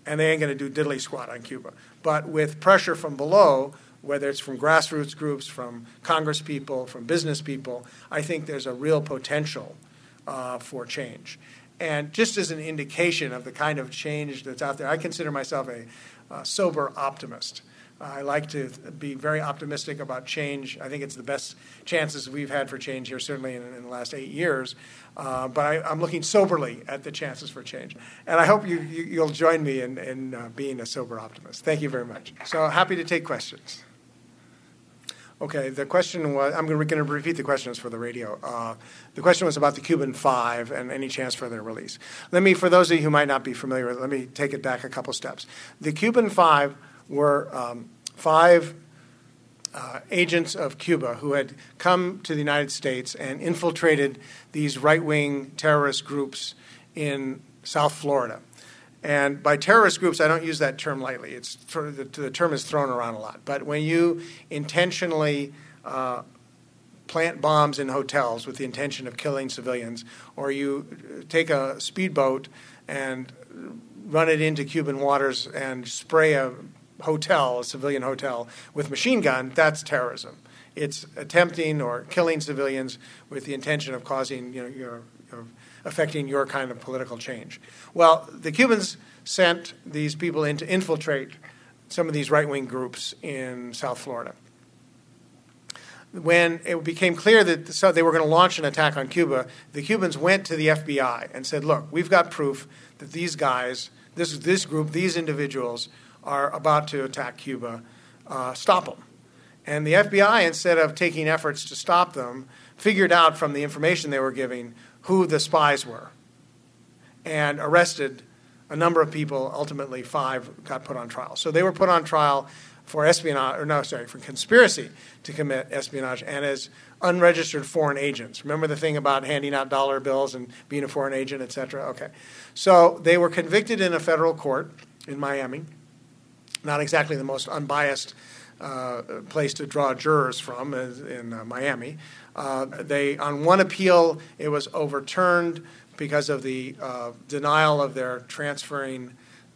And they ain't going to do diddly squat on Cuba. But with pressure from below, whether it's from grassroots groups, from Congress people, from business people, I think there's a real potential uh, for change. And just as an indication of the kind of change that's out there, I consider myself a uh, sober optimist. I like to be very optimistic about change. I think it's the best chances we've had for change here, certainly in, in the last eight years. Uh, but I, am looking soberly at the chances for change. And I hope you, you, will join me in, in uh, being a sober optimist. Thank you very much. So happy to take questions. Okay, the question was I'm going to repeat the questions for the radio. Uh, the question was about the Cuban Five and any chance for their release. Let me, for those of you who might not be familiar with it, let me take it back a couple steps. The Cuban Five were um, five uh, agents of Cuba who had come to the United States and infiltrated these right wing terrorist groups in South Florida. And by terrorist groups, I don't use that term lightly. It's the, the term is thrown around a lot. But when you intentionally uh, plant bombs in hotels with the intention of killing civilians, or you take a speedboat and run it into Cuban waters and spray a hotel, a civilian hotel, with machine gun, that's terrorism. It's attempting or killing civilians with the intention of causing you know, your, your affecting your kind of political change. Well, the Cubans sent these people in to infiltrate some of these right wing groups in South Florida. When it became clear that they were going to launch an attack on Cuba, the Cubans went to the FBI and said, Look, we've got proof that these guys, this, this group, these individuals, are about to attack Cuba. Uh, stop them. And the FBI, instead of taking efforts to stop them, figured out from the information they were giving who the spies were and arrested a number of people. Ultimately, five got put on trial. So they were put on trial for espionage, or no, sorry, for conspiracy to commit espionage and as unregistered foreign agents. Remember the thing about handing out dollar bills and being a foreign agent, et cetera? Okay. So they were convicted in a federal court in Miami. Not exactly the most unbiased uh, place to draw jurors from in uh, Miami. Uh, they, on one appeal, it was overturned because of the uh, denial of their transferring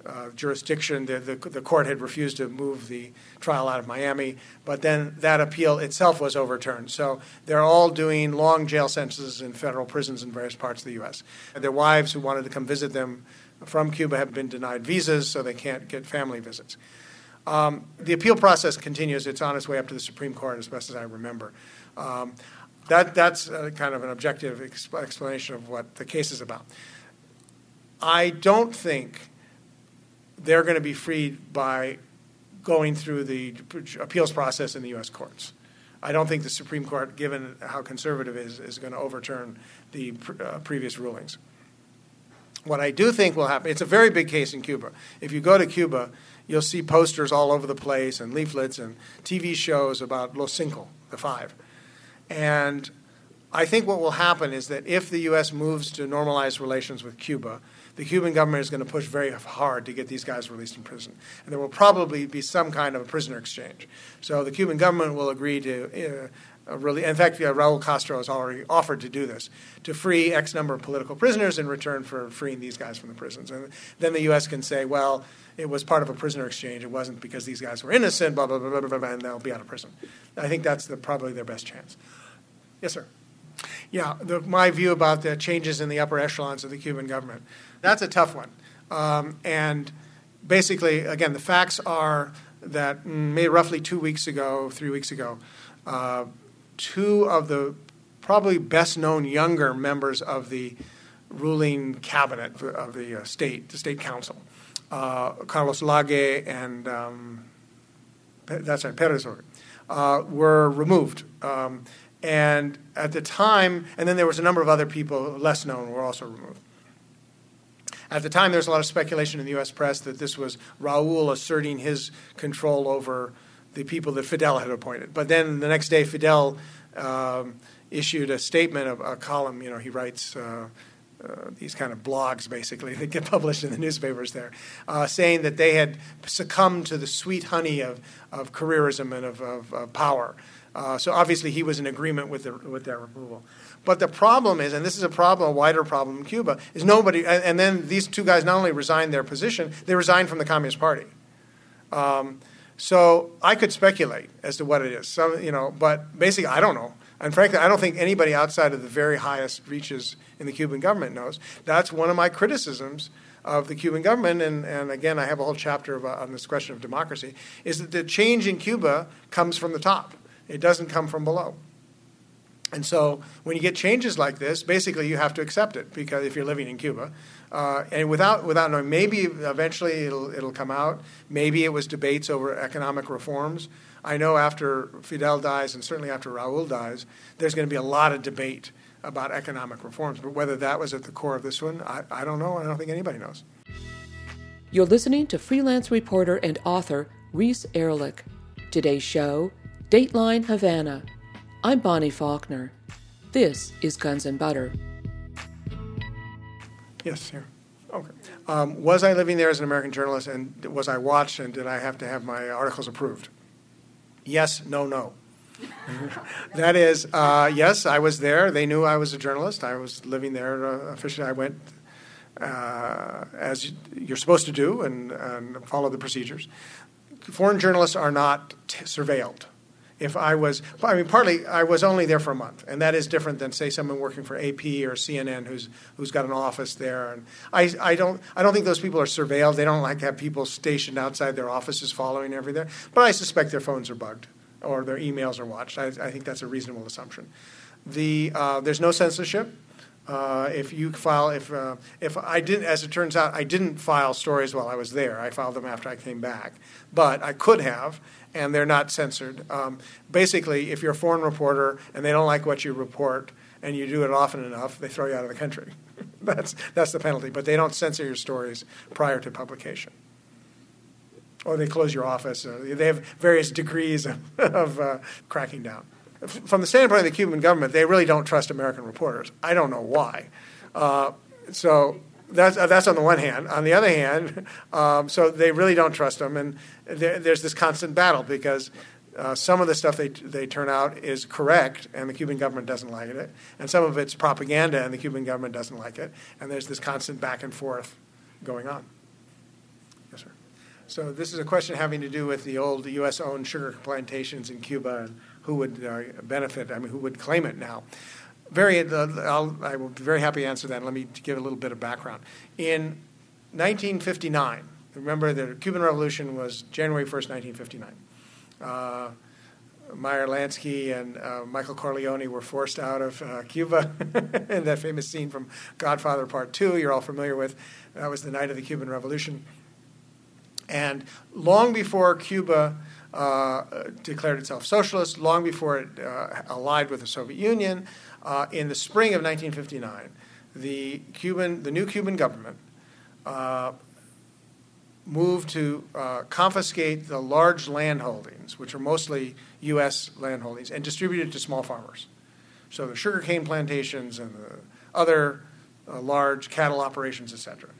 uh, jurisdiction. The, the, the, court had refused to move the trial out of Miami, but then that appeal itself was overturned. So they're all doing long jail sentences in federal prisons in various parts of the U.S. Their wives who wanted to come visit them from Cuba have been denied visas, so they can't get family visits. Um, the appeal process continues. It's on its way up to the Supreme Court, as best as I remember. Um, that, that's uh, kind of an objective exp- explanation of what the case is about. I don't think they're going to be freed by going through the appeals process in the U.S. courts. I don't think the Supreme Court, given how conservative it is, is going to overturn the uh, previous rulings. What I do think will happen, it's a very big case in Cuba. If you go to Cuba, you'll see posters all over the place and leaflets and TV shows about Los Cinco, the five. And I think what will happen is that if the U.S. moves to normalize relations with Cuba, the Cuban government is going to push very hard to get these guys released from prison. And there will probably be some kind of a prisoner exchange. So the Cuban government will agree to. Uh, Really, in fact, uh, Raul Castro has already offered to do this to free X number of political prisoners in return for freeing these guys from the prisons. And then the U.S. can say, well, it was part of a prisoner exchange. It wasn't because these guys were innocent, blah, blah, blah, blah, blah, blah and they'll be out of prison. I think that's the, probably their best chance. Yes, sir. Yeah, the, my view about the changes in the upper echelons of the Cuban government. That's a tough one. Um, and basically, again, the facts are that maybe roughly two weeks ago, three weeks ago, uh, two of the probably best known younger members of the ruling cabinet of the uh, state, the state council, uh, Carlos Lage and um, that's right, Perez, uh, were removed. Um, and at the time, and then there was a number of other people, less known, were also removed. At the time, there was a lot of speculation in the U.S. press that this was Raul asserting his control over the people that Fidel had appointed. But then the next day, Fidel um, issued a statement, of a column. You know, he writes. Uh, uh, these kind of blogs, basically, *laughs* that get published in the newspapers there, uh, saying that they had succumbed to the sweet honey of, of careerism and of, of, of power. Uh, so obviously he was in agreement with, the, with their removal. But the problem is, and this is a problem, a wider problem in Cuba, is nobody, and, and then these two guys not only resigned their position, they resigned from the Communist Party. Um, so I could speculate as to what it is. So, you know, but basically I don't know. And frankly, I don't think anybody outside of the very highest reaches in the Cuban government knows. That's one of my criticisms of the Cuban government, and, and again, I have a whole chapter about, uh, on this question of democracy, is that the change in Cuba comes from the top. It doesn't come from below. And so when you get changes like this, basically you have to accept it because if you're living in Cuba, uh, and without without knowing, maybe eventually it'll it'll come out. Maybe it was debates over economic reforms. I know after Fidel dies, and certainly after Raúl dies, there's going to be a lot of debate about economic reforms. But whether that was at the core of this one, I, I don't know. I don't think anybody knows. You're listening to freelance reporter and author Reese Erlich. Today's show Dateline Havana. I'm Bonnie Faulkner. This is Guns and Butter. Yes, here. Okay. Um, was I living there as an American journalist and was I watched and did I have to have my articles approved? Yes, no, no. *laughs* that is, uh, yes, I was there. They knew I was a journalist. I was living there uh, officially. I went uh, as you're supposed to do and, and, follow the procedures. Foreign journalists are not t- surveilled if I was, I mean, partly I was only there for a month, and that is different than say someone working for AP or CNN who's who's got an office there. And I, I don't I don't think those people are surveilled. They don't like to have people stationed outside their offices following everything. But I suspect their phones are bugged or their emails are watched. I, I think that's a reasonable assumption. The uh, there's no censorship. Uh, if you file, if uh, if I didn't, as it turns out, I didn't file stories while I was there. I filed them after I came back, but I could have, and they're not censored. Um, basically, if you're a foreign reporter and they don't like what you report, and you do it often enough, they throw you out of the country. *laughs* that's that's the penalty. But they don't censor your stories prior to publication, or they close your office. they have various degrees of, *laughs* of uh, cracking down from the standpoint of the Cuban government, they really don't trust American reporters. I don't know why. Uh, so that's uh, that's on the one hand. On the other hand, *laughs* um, so they really don't trust them, and there, there's this constant battle because. Uh, some of the stuff they they turn out is correct, and the Cuban government doesn't like it, and some of it's propaganda, and the Cuban government doesn't like it, and there's this constant back and forth going on. Yes, sir. So this is a question having to do with the old U.S.-owned sugar plantations in Cuba and who would uh, benefit, I mean, who would claim it now. Very, I'll, I will be very happy to answer that. Let me give a little bit of background. In 1959. Remember, the Cuban Revolution was January 1st, 1959. Uh, Meyer Lansky and uh, Michael Corleone were forced out of uh, Cuba *laughs* in that famous scene from Godfather Part 2, you're all familiar with. That was the night of the Cuban Revolution. And long before Cuba uh, declared itself socialist, long before it uh, allied with the Soviet Union, uh, in the spring of 1959, the Cuban, the new Cuban government uh, moved to uh, confiscate the large land holdings, which are mostly U.S. land holdings, and distribute it to small farmers. So the sugarcane plantations and the other uh, large cattle operations, etc.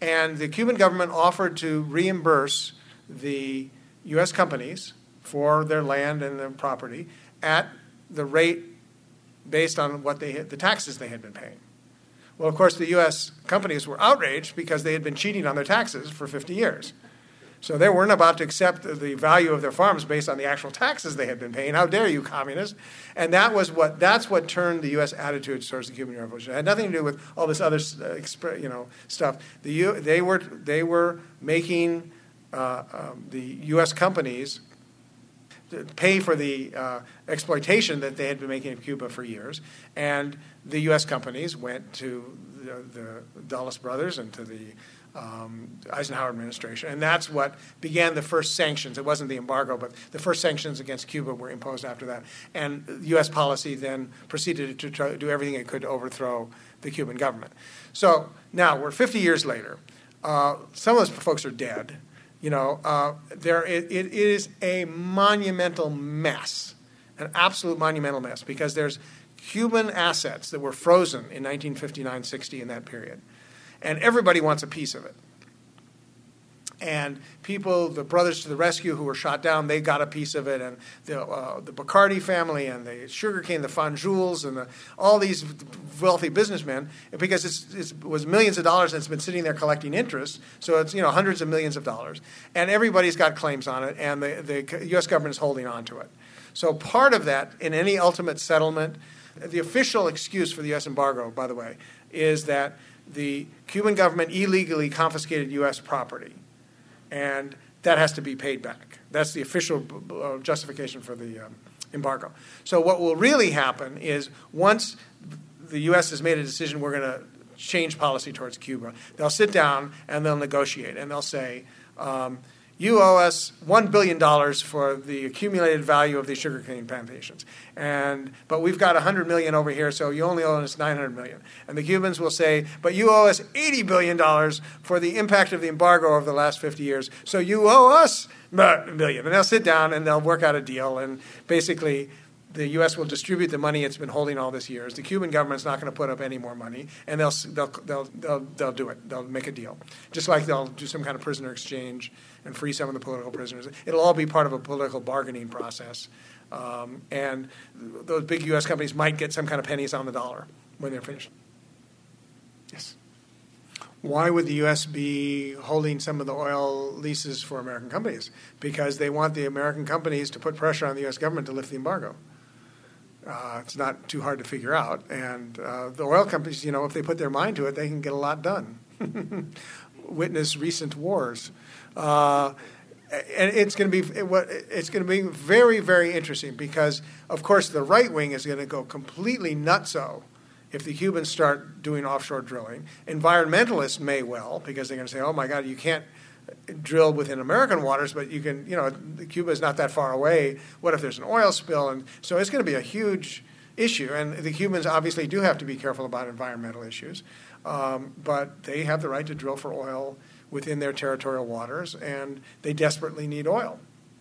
And the Cuban government offered to reimburse the U.S. companies for their land and their property at the rate based on what they had, the taxes they had been paying. Well, of course, the U.S. companies were outraged because they had been cheating on their taxes for 50 years. So they weren't about to accept the value of their farms based on the actual taxes they had been paying. How dare you, communists? And that was what that's what turned the U.S. attitude towards the Cuban Revolution. It had nothing to do with all this other uh, you know stuff. The U, they were they were making uh, um, the U.S. companies pay for the uh, exploitation that they had been making in Cuba for years. And the U.S. companies went to the, the Dulles brothers and to the um, Eisenhower administration. And that's what began the first sanctions. It wasn't the embargo, but the first sanctions against Cuba were imposed after that. And U.S. policy then proceeded to try do everything it could to overthrow the Cuban government. So now we're 50 years later. Uh, some of those folks are dead. You know, uh, there it, it is a monumental mess, an absolute monumental mess, because there's Cuban assets that were frozen in 1959 60 in that period. And everybody wants a piece of it. And people, the brothers to the rescue who were shot down, they got a piece of it. And the, uh, the Bacardi family and the sugarcane, the Fanjuls, and the, all these wealthy businessmen, because it's, it was millions of dollars and it's been sitting there collecting interest. So it's you know hundreds of millions of dollars. And everybody's got claims on it, and the, the U.S. government is holding on to it. So part of that, in any ultimate settlement, the official excuse for the U.S. embargo, by the way, is that the Cuban government illegally confiscated U.S. property and that has to be paid back. That's the official uh, justification for the um, embargo. So, what will really happen is once the U.S. has made a decision, we're going to change policy towards Cuba, they'll sit down and they'll negotiate and they'll say, um, you owe us $1 billion for the accumulated value of these sugarcane plantations. And, but we've got 100 million over here, so you only owe us 900 million. And the Cubans will say, but you owe us $80 billion for the impact of the embargo over the last 50 years, so you owe us a million. And they'll sit down and they'll work out a deal. And basically, the U.S. will distribute the money it's been holding all these years. The Cuban government's not going to put up any more money, and they'll, they'll, they'll, they'll, they'll do it. They'll make a deal. Just like they'll do some kind of prisoner exchange and free some of the political prisoners. It'll all be part of a political bargaining process. Um, and those big U.S. companies might get some kind of pennies on the dollar when they're finished. Yes. Why would the U.S. be holding some of the oil leases for American companies? Because they want the American companies to put pressure on the U.S. government to lift the embargo. Uh, it's not too hard to figure out. And uh, the oil companies, you know, if they put their mind to it, they can get a lot done. *laughs* Witness recent wars. Uh, and it's going to be it's going to be very very interesting because of course the right wing is going to go completely nutso if the Cubans start doing offshore drilling. Environmentalists may well because they're going to say, "Oh my God, you can't drill within American waters, but you can, you know, Cuba is not that far away. What if there's an oil spill?" And so it's going to be a huge issue, and the Cubans obviously do have to be careful about environmental issues, um, but they have the right to drill for oil within their territorial waters, and they desperately need oil.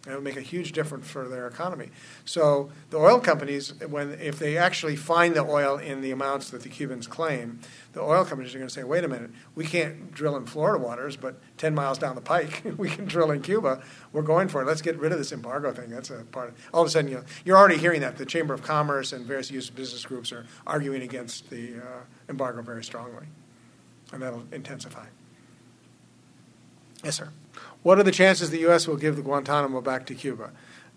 It would make a huge difference for their economy. So the oil companies, when if they actually find the oil in the amounts that the Cubans claim, the oil companies are going to say, "Wait a minute, we can't drill in Florida waters, but 10 miles down the pike *laughs* we can drill in Cuba. We're going for it. Let's get rid of this embargo thing." That's a part. Of, all of a sudden, you know, you're already hearing that the Chamber of Commerce and various U.S. business groups are arguing against the uh, embargo very strongly, and that'll intensify. Yes, sir. What are the chances the U.S. will give the Guantanamo back to Cuba?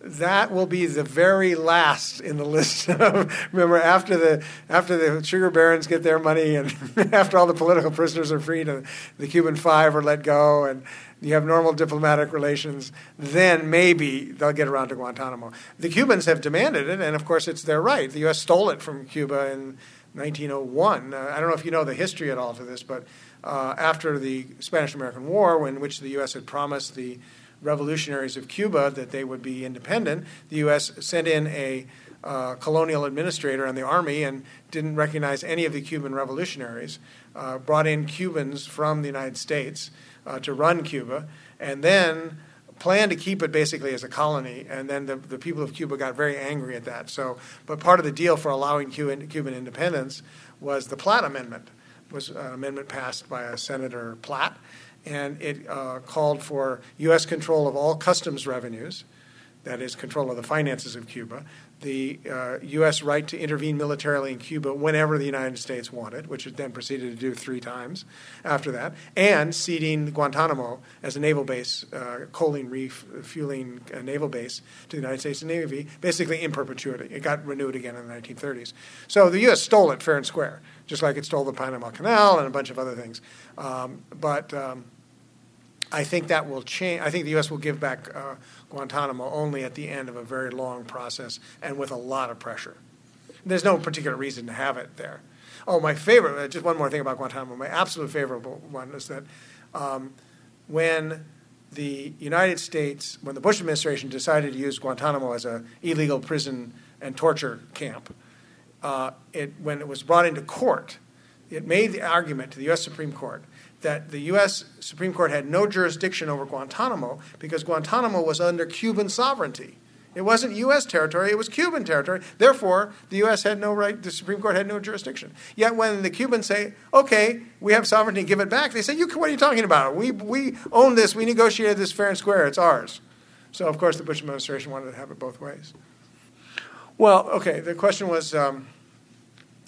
that will be the very last in the *laughs* list. Of, remember, after the after the sugar barons get their money, and *laughs* after all the political prisoners are freed, and the Cuban Five are let go, and you have normal diplomatic relations, then maybe they'll get around to Guantanamo. The Cubans have demanded it, and of course, it's their right. The U.S. stole it from Cuba in 1901. Uh, I don't know if you know the history at all to this, but uh, after the Spanish American War, in which the U.S. had promised the revolutionaries of Cuba that they would be independent, the U.S. sent in a uh, colonial administrator in the army and didn't recognize any of the Cuban revolutionaries, uh, brought in Cubans from the United States uh, to run Cuba, and then planned to keep it basically as a colony. And then the, the people of Cuba got very angry at that. So, but part of the deal for allowing Cuban, Cuban independence was the Platt Amendment, was an amendment passed by Senator Platt and it uh, called for U.S. control of all customs revenues, that is, control of the finances of Cuba, the uh, U.S. right to intervene militarily in Cuba whenever the United States wanted, which it then proceeded to do three times after that, and ceding Guantanamo as a naval base, uh, coaling reef, fueling a naval base to the United States Navy, basically in perpetuity. It got renewed again in the 1930s. So the U.S. stole it fair and square, just like it stole the Panama Canal and a bunch of other things. Um, but um, I think that will change. I think the U.S. will give back uh, Guantanamo only at the end of a very long process and with a lot of pressure. There's no particular reason to have it there. Oh, my favorite, uh, just one more thing about Guantanamo. My absolute favorite one is that um, when the United States, when the Bush administration decided to use Guantanamo as an illegal prison and torture camp, uh, it, when it was brought into court, it made the argument to the U.S. Supreme Court that the U.S. Supreme Court had no jurisdiction over Guantanamo because Guantanamo was under Cuban sovereignty. It wasn't U.S. territory, it was Cuban territory. Therefore, the U.S. had no right, the Supreme Court had no jurisdiction. Yet when the Cubans say, okay, we have sovereignty, give it back, they say, you, what are you talking about? We, we own this, we negotiated this fair and square, it's ours. So, of course, the Bush administration wanted to have it both ways. Well, okay, the question was. Um,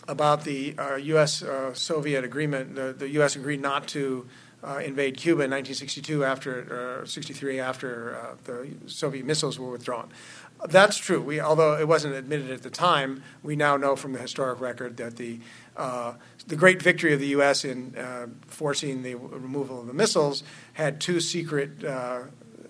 about the uh, U.S. Uh, Soviet agreement. The, the, U.S. agreed not to uh, invade Cuba in 1962 after uh, 63 after uh, the Soviet missiles were withdrawn. That's true. We, although it wasn't admitted at the time, we now know from the historic record that the uh, the great victory of the U.S. in forcing the removal of the missiles had two secret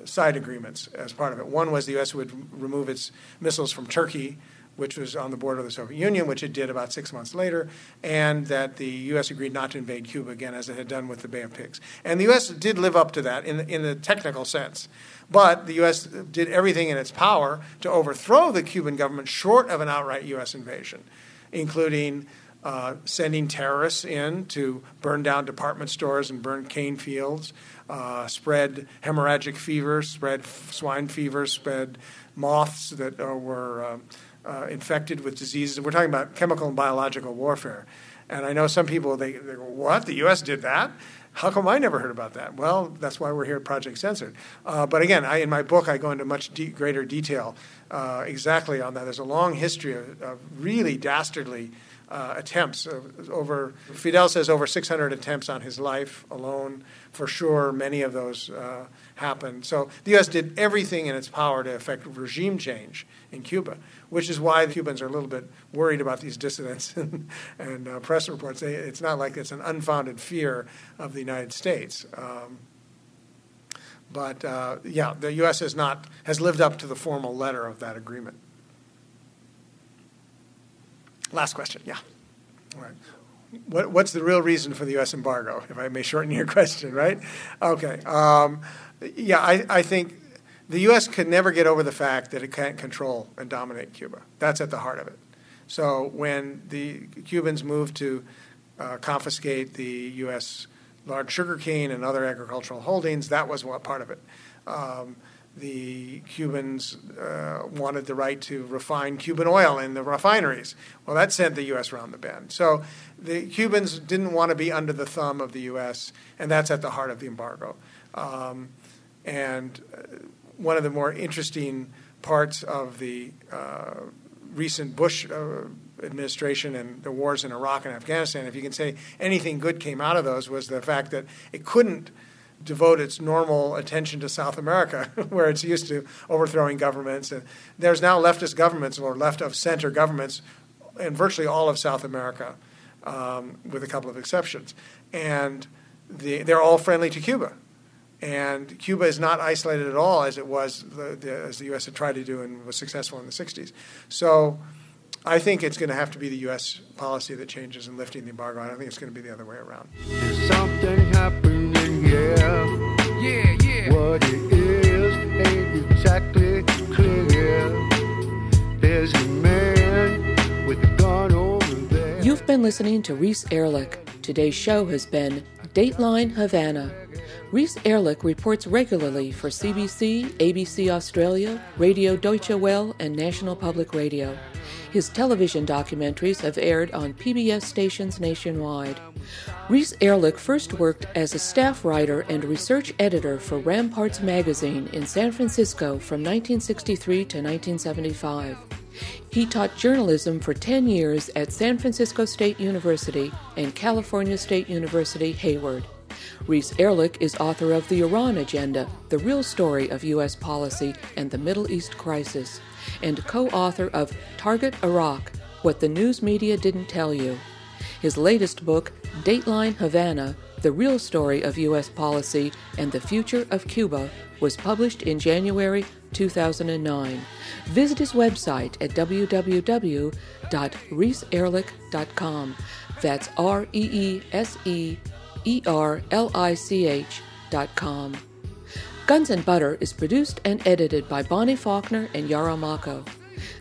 side agreements as part of it. One was the U.S. would remove its missiles from Turkey which was on the border of the Soviet Union, which it did about six months later, and that the U.S. agreed not to invade Cuba again, as it had done with the Bay of Pigs. And the U.S. did live up to that in the, in the technical sense. But the U.S. did everything in its power to overthrow the Cuban government short of an outright U.S. invasion, including uh, sending terrorists in to burn down department stores and burn cane fields, uh, spread hemorrhagic fever, spread swine fever, spread moths that uh, were um, uh, infected with diseases. We're talking about chemical and biological warfare. And I know some people, they, they go, What? The U.S. did that? How come I never heard about that? Well, that's why we're here at Project Censored. Uh, but again, I, in my book, I go into much de- greater detail uh, exactly on that. There's a long history of, of really dastardly uh, attempts. over Fidel says over 600 attempts on his life alone. For sure, many of those uh, happened. So the U.S. did everything in its power to effect regime change in Cuba which is why the Cubans are a little bit worried about these dissidents *laughs* and, uh, press reports. It's not like it's an unfounded fear of the United States. Um, but uh, yeah, the U.S. has not has lived up to the formal letter of that agreement. Last question, yeah. All right. What, what's the real reason for the U.S. embargo? If I may shorten your *laughs* question, right? Okay. Um, yeah, I, I think the U.S. could never get over the fact that it can't control and dominate Cuba. That's at the heart of it. So when the Cubans moved to uh, confiscate the U.S. large sugarcane and other agricultural holdings, that was what part of it. Um, the Cubans uh, wanted the right to refine Cuban oil in the refineries. Well, that sent the U.S. around the bend. So the Cubans didn't want to be under the thumb of the U.S., and that's at the heart of the embargo. Um, and uh, one of the more interesting parts of the uh, recent Bush uh, administration and the wars in Iraq and Afghanistan, if you can say anything good came out of those, was the fact that it couldn't devote its normal attention to South America, *laughs* where it's used to overthrowing governments. And there's now leftist governments or left of center governments in virtually all of South America, um, with a couple of exceptions. And the, they're all friendly to Cuba. And Cuba is not isolated at all as it was, the, the, as the U.S. had tried to do and was successful in the 60s. So I think it's going to have to be the U.S. policy that changes in lifting the embargo. I don't think it's going to be the other way around. There's something happening here. Yeah, yeah. What it is ain't exactly clear. There's a man with a gun over there. You've been listening to Reese Erlich. Today's show has been Dateline Havana. Reese Erlich reports regularly for CBC, ABC Australia, Radio Deutsche Welle, and National Public Radio. His television documentaries have aired on PBS stations nationwide. Reese Erlich first worked as a staff writer and research editor for Ramparts magazine in San Francisco from 1963 to 1975. He taught journalism for 10 years at San Francisco State University and California State University, Hayward. Reese Erlich is author of The Iran Agenda, the real story of U.S. policy and the Middle East crisis, and co author of Target Iraq What the News Media Didn't Tell You. His latest book, Dateline Havana The Real Story of U.S. Policy and the Future of Cuba, was published in January 2009. Visit his website at www.reeseerlich.com. That's R E E S E E R L I C H dot com. Guns and Butter is produced and edited by Bonnie Faulkner and Yarrow Mako.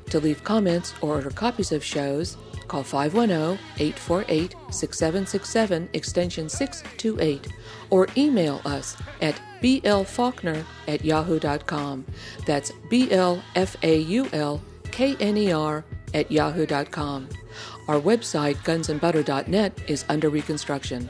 To leave comments or order copies of shows, call 510 848 6767 extension 628 or email us at blfaulkner at yahoo.com. That's B L F A U L K N E R at yahoo.com. Our website, gunsandbutter.net, is under reconstruction.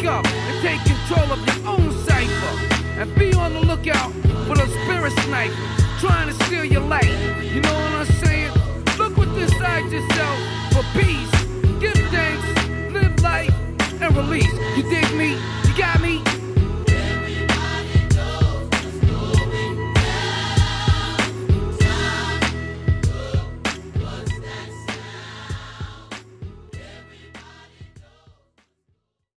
Wake up and take control of your own cipher and be on the lookout for the spirit snipers trying to steal your life. You know what I'm saying? Look within inside yourself for peace. Give thanks, live life, and release. You dig me? You got me?